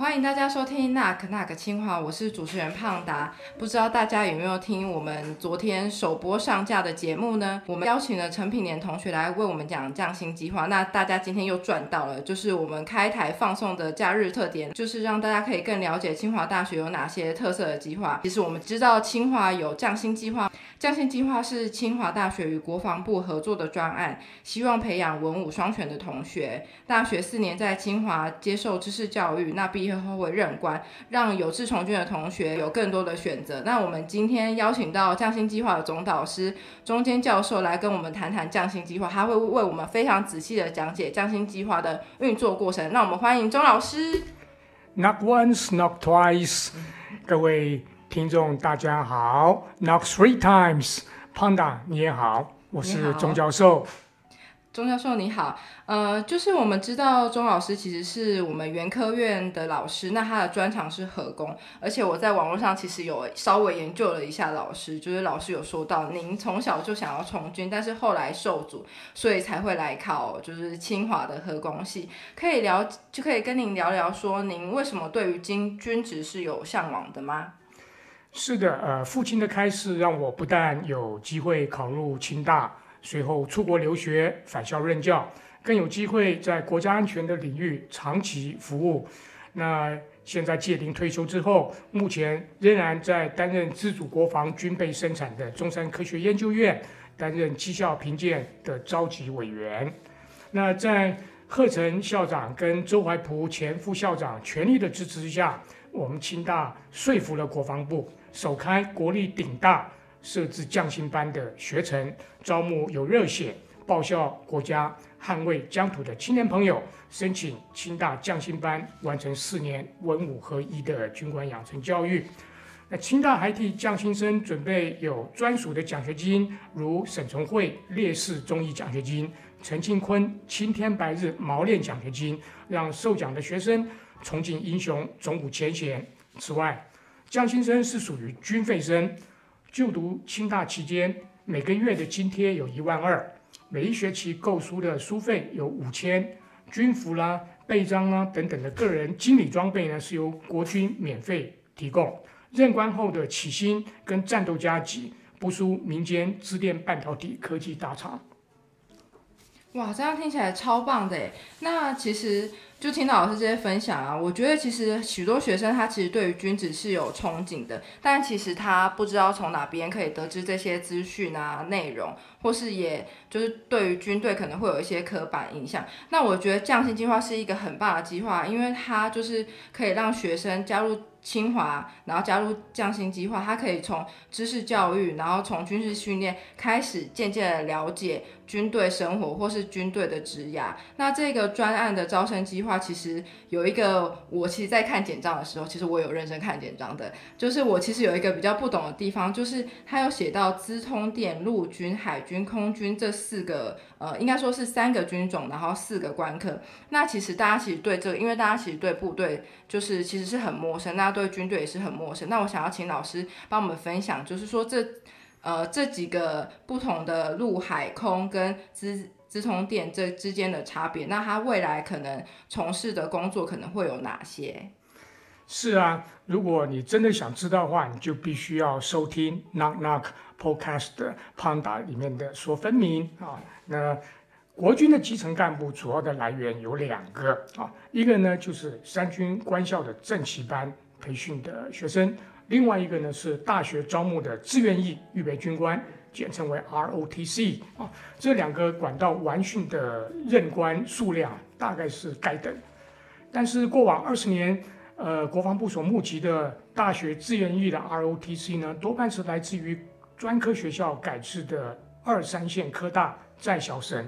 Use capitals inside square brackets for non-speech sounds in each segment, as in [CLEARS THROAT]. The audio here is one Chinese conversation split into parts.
欢迎大家收听《那可那可清华》，我是主持人胖达。不知道大家有没有听我们昨天首播上架的节目呢？我们邀请了陈品年同学来为我们讲降薪计划。那大家今天又赚到了，就是我们开台放送的假日特点，就是让大家可以更了解清华大学有哪些特色的计划。其实我们知道清华有降薪计划，降薪计划是清华大学与国防部合作的专案，希望培养文武双全的同学。大学四年在清华接受知识教育，那毕业后会任官，让有志从军的同学有更多的选择。那我们今天邀请到匠心计划的总导师中间教授来跟我们谈谈匠心计划，他会为我们非常仔细的讲解匠心计划的运作过程。那我们欢迎钟老师。Knock once, knock twice，各位听众大家好。Knock three times，Panda 你也好，我是钟教授。钟教授你好，呃，就是我们知道钟老师其实是我们原科院的老师，那他的专长是核工，而且我在网络上其实有稍微研究了一下老师，就是老师有说到您从小就想要从军，但是后来受阻，所以才会来考就是清华的核工系，可以聊就可以跟您聊聊说您为什么对于军军职是有向往的吗？是的，呃，父亲的开示让我不但有机会考入清大，随后出国留学、返校任教，更有机会在国家安全的领域长期服务。那现在届龄退休之后，目前仍然在担任自主国防军备生产的中山科学研究院担任绩效评鉴的召集委员。那在贺成校长跟周怀璞前副校长全力的支持下，我们清大说服了国防部，首开国立顶大设置匠心班的学程，招募有热血、报效国家、捍卫疆土的青年朋友，申请清大匠心班，完成四年文武合一的军官养成教育。那清大还替匠心生准备有专属的奖学金，如沈崇慧烈士忠义奖学金、陈庆坤青天白日毛练奖学金，让受奖的学生崇敬英雄，总武前贤。此外，匠心生是属于军费生，就读清大期间，每个月的津贴有一万二，每一学期购书的书费有五千，军服啦、背章啦等等的个人经理装备呢是由国军免费提供。任官后的起薪跟战斗加级不输民间资电半导体科技大厂。哇，这样听起来超棒的诶。那其实就听到老师这些分享啊，我觉得其实许多学生他其实对于军职是有憧憬的，但其实他不知道从哪边可以得知这些资讯啊、内容，或是也就是对于军队可能会有一些刻板印象。那我觉得降薪计划是一个很棒的计划，因为它就是可以让学生加入。清华，然后加入降薪计划，他可以从知识教育，然后从军事训练开始，渐渐的了解军队生活或是军队的职涯。那这个专案的招生计划，话其实有一个，我其实在看简章的时候，其实我有认真看简章的，就是我其实有一个比较不懂的地方，就是他有写到资通电、陆军、海军、空军这四个，呃，应该说是三个军种，然后四个官科。那其实大家其实对这个，因为大家其实对部队就是其实是很陌生，大家对军队也是很陌生。那我想要请老师帮我们分享，就是说这呃这几个不同的陆海空跟资直通店这之间的差别，那他未来可能从事的工作可能会有哪些？是啊，如果你真的想知道的话，你就必须要收听 Knock Knock Podcast 的 Panda 里面的说分明啊。那国军的基层干部主要的来源有两个啊，一个呢就是三军官校的正旗班培训的学生，另外一个呢是大学招募的志愿役预备军官，简称为 ROTC 啊。这两个管道完训的任官数量大概是该等，但是过往二十年。呃，国防部所募集的大学志愿役的 ROTC 呢，多半是来自于专科学校改制的二三线科大在校生，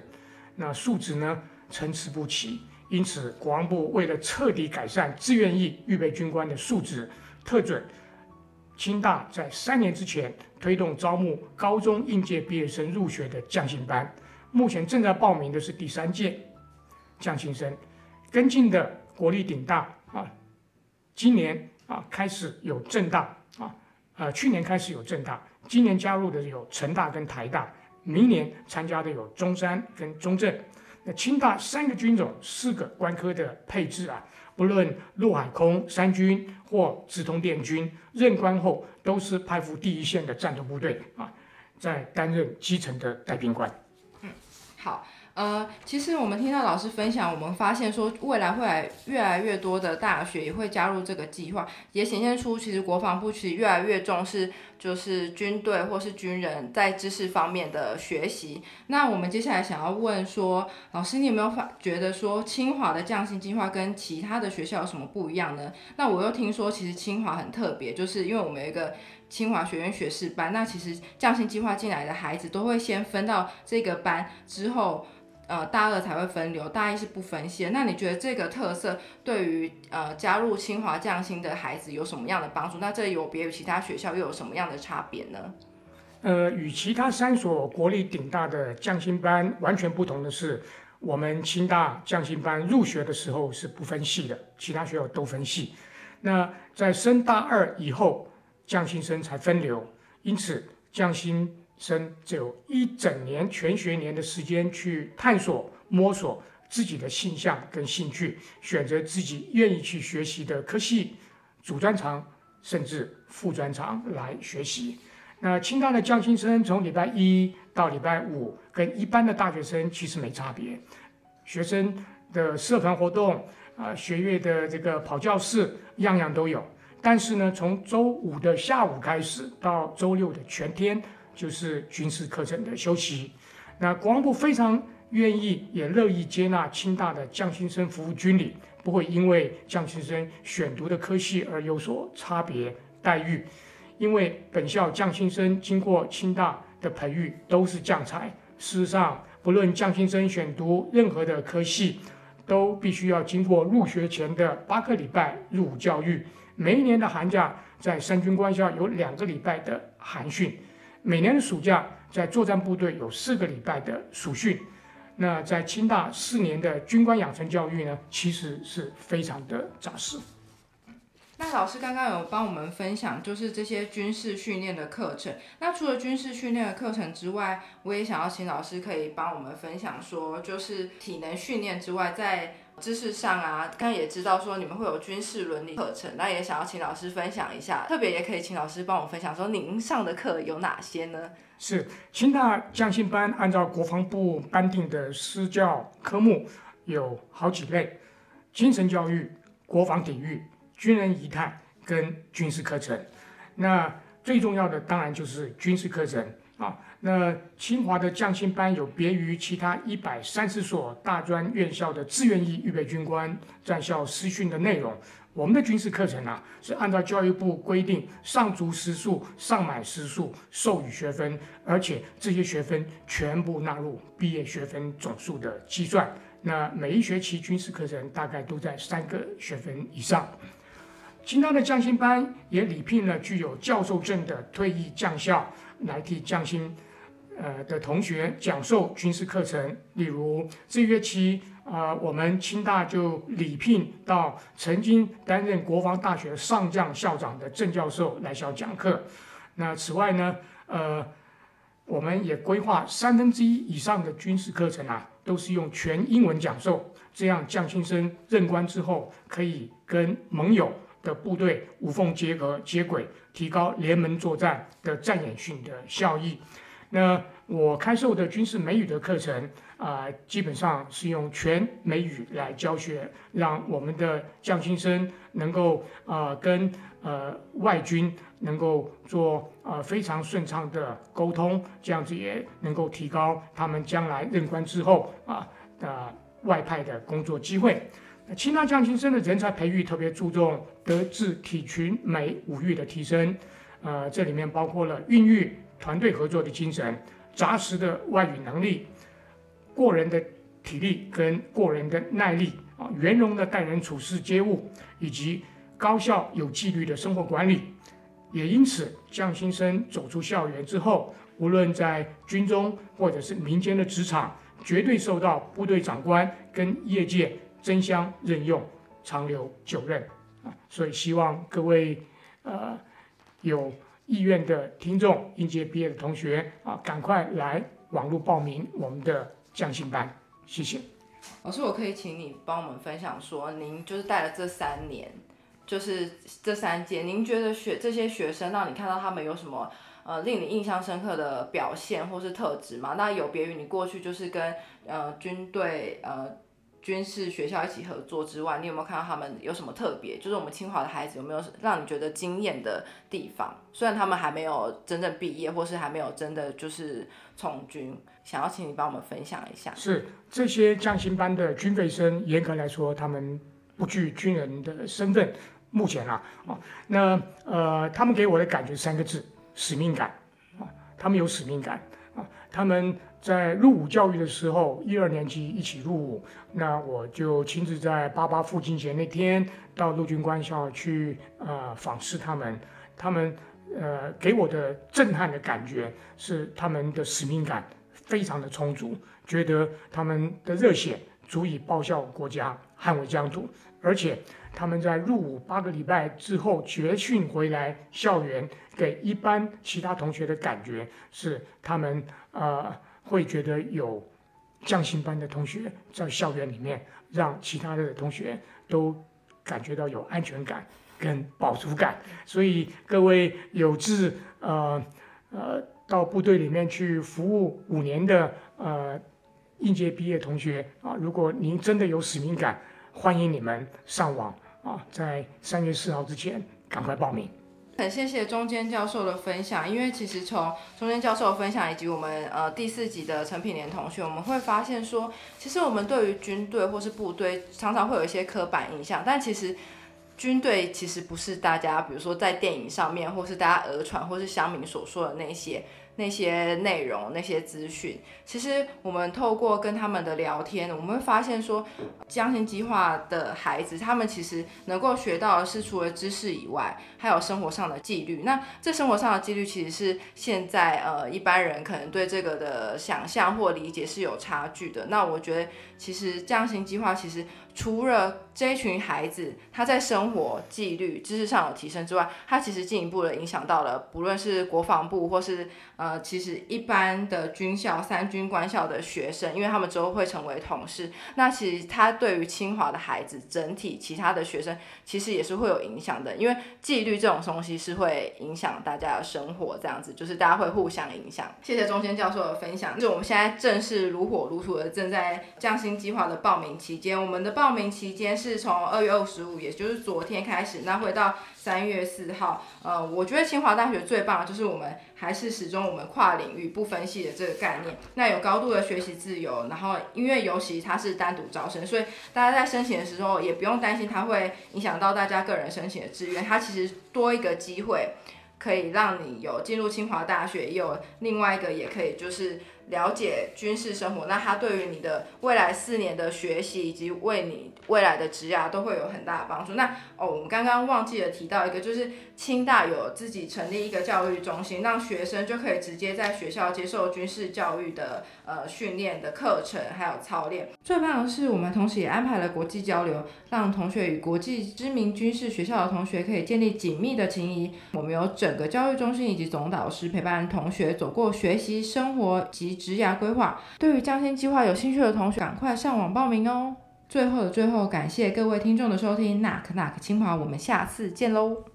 那素质呢参差不齐。因此，国防部为了彻底改善志愿役预备军官的素质，特准清大在三年之前推动招募高中应届毕业生入学的降薪班，目前正在报名的是第三届降薪生，跟进的国立顶大啊。今年啊开始有正大啊，呃去年开始有正大，今年加入的有成大跟台大，明年参加的有中山跟中正。那清大三个军种、四个官科的配置啊，不论陆海空三军或直通电军，任官后都是派赴第一线的战斗部队啊，在担任基层的带兵官。嗯，好。呃，其实我们听到老师分享，我们发现说未来会来越来越多的大学也会加入这个计划，也显现出其实国防部其实越来越重视就是军队或是军人在知识方面的学习。那我们接下来想要问说，老师你有没有发觉得说清华的降薪计划跟其他的学校有什么不一样呢？那我又听说其实清华很特别，就是因为我们有一个清华学院学士班，那其实降薪计划进来的孩子都会先分到这个班之后。呃，大二才会分流，大一是不分系。那你觉得这个特色对于呃加入清华匠心的孩子有什么样的帮助？那这有别于其他学校又有什么样的差别呢？呃，与其他三所国立顶大的匠心班完全不同的是，我们清大匠心班入学的时候是不分系的，其他学校都分系。那在升大二以后，匠心生才分流，因此匠心。生只有一整年全学年的时间去探索、摸索自己的性向跟兴趣，选择自己愿意去学习的科系、主专长甚至副专长来学习。那清大的降新生从礼拜一到礼拜五，跟一般的大学生其实没差别。学生的社团活动啊，学业的这个跑教室，样样都有。但是呢，从周五的下午开始到周六的全天。就是军事课程的修习，那国防部非常愿意也乐意接纳清大的降新生服务军旅，不会因为降新生选读的科系而有所差别待遇，因为本校降新生经过清大的培育都是将才。事实上，不论降新生选读任何的科系，都必须要经过入学前的八个礼拜入伍教育，每一年的寒假在三军官校有两个礼拜的寒训。每年的暑假，在作战部队有四个礼拜的暑训。那在清大四年的军官养成教育呢，其实是非常的扎实。那老师刚刚有帮我们分享，就是这些军事训练的课程。那除了军事训练的课程之外，我也想要请老师可以帮我们分享，说就是体能训练之外，在知识上啊，刚也知道说你们会有军事伦理课程，那也想要请老师分享一下，特别也可以请老师帮我分享说您上的课有哪些呢？是清大将新班按照国防部颁定的私教科目有好几类：精神教育、国防体育、军人仪态跟军事课程。那最重要的当然就是军事课程啊。那清华的匠心班有别于其他一百三十所大专院校的自愿役预备军官在校师训的内容，我们的军事课程啊是按照教育部规定上足时数、上满时数授予学分，而且这些学分全部纳入毕业学分总数的计算。那每一学期军事课程大概都在三个学分以上。清大的将新班也礼聘了具有教授证的退役将校来替将新。呃的同学讲授军事课程，例如这学期啊，我们清大就礼聘到曾经担任国防大学上将校长的郑教授来校讲课。那此外呢，呃，我们也规划三分之一以上的军事课程啊，都是用全英文讲授，这样将新生任官之后可以跟盟友 [CLEARS THROAT] 的部队无缝接合接轨，提高联盟作战的战演训的效益。那我开授的军事美语的课程啊，基本上是用全美语来教学，让我们的将新生能够啊跟呃外军能够做呃非常顺畅的沟通，这样子也能够提高他们将来任官之后啊的外派的工作机会。那清大将新生的人才培育特别注重德智体群美五育的提升，呃，这里面包括了孕育。团队合作的精神、扎实的外语能力、过人的体力跟过人的耐力啊，圆融的待人处事接物，以及高效有纪律的生活管理，也因此，将新生走出校园之后，无论在军中或者是民间的职场，绝对受到部队长官跟业界争相任用，长留久任啊。所以，希望各位呃有。意愿的听众，应届毕业的同学啊，赶快来网络报名我们的匠心班，谢谢。老师，我可以请你帮我们分享说，您就是带了这三年，就是这三届，您觉得学这些学生让你看到他们有什么呃令你印象深刻的表现或是特质吗？那有别于你过去就是跟呃军队呃军事学校一起合作之外，你有没有看到他们有什么特别？就是我们清华的孩子有没有让你觉得惊艳的地方？虽然他们还没有真正毕业，或是还没有真的就是从军。想要请你帮我们分享一下。是这些降薪班的军费生，严格来说，他们不具军人的身份。目前啊，啊，那呃，他们给我的感觉三个字：使命感。啊，他们有使命感。啊，他们在入伍教育的时候，一二年级一起入伍，那我就亲自在八八父亲节那天到陆军官校去呃访视他们。他们呃给我的震撼的感觉是他们的使命感。非常的充足，觉得他们的热血足以报效国家、捍卫疆土，而且他们在入伍八个礼拜之后绝训回来校园，给一般其他同学的感觉是，他们呃会觉得有匠心班的同学在校园里面，让其他的同学都感觉到有安全感跟饱足感。所以各位有志呃呃。到部队里面去服务五年的呃应届毕业同学啊，如果您真的有使命感，欢迎你们上网啊，在三月四号之前赶快报名。很谢谢中间教授的分享，因为其实从中间教授的分享以及我们呃第四集的陈品莲同学，我们会发现说，其实我们对于军队或是部队常常会有一些刻板印象，但其实军队其实不是大家比如说在电影上面或是大家讹传或是乡民所说的那些。那些内容、那些资讯，其实我们透过跟他们的聊天，我们会发现说，江心计划的孩子，他们其实能够学到的是除了知识以外，还有生活上的纪律。那这生活上的纪律，其实是现在呃一般人可能对这个的想象或理解是有差距的。那我觉得，其实江心计划其实。除了这一群孩子他在生活纪律、知识上有提升之外，他其实进一步的影响到了，不论是国防部或是，呃其实一般的军校、三军官校的学生，因为他们之后会成为同事，那其实他对于清华的孩子整体其他的学生，其实也是会有影响的，因为纪律这种东西是会影响大家的生活，这样子就是大家会互相影响。谢谢中间教授的分享，就我们现在正是如火如荼的正在降薪计划的报名期间，我们的。报名期间是从二月二十五，也就是昨天开始，那会到三月四号。呃，我觉得清华大学最棒的就是我们还是始终我们跨领域不分系的这个概念。那有高度的学习自由，然后因为尤其它是单独招生，所以大家在申请的时候也不用担心它会影响到大家个人申请的志愿。它其实多一个机会，可以让你有进入清华大学，也有另外一个也可以就是。了解军事生活，那它对于你的未来四年的学习以及为你未来的职涯都会有很大的帮助。那哦，我们刚刚忘记了提到一个，就是清大有自己成立一个教育中心，让学生就可以直接在学校接受军事教育的呃训练的课程，还有操练。最棒的是，我们同时也安排了国际交流，让同学与国际知名军事学校的同学可以建立紧密的情谊。我们有整个教育中心以及总导师陪伴同学走过学习、生活及。职涯规划，对于江心计划有兴趣的同学，赶快上网报名哦！最后的最后，感谢各位听众的收听，Knock Knock 清华，我们下次见喽！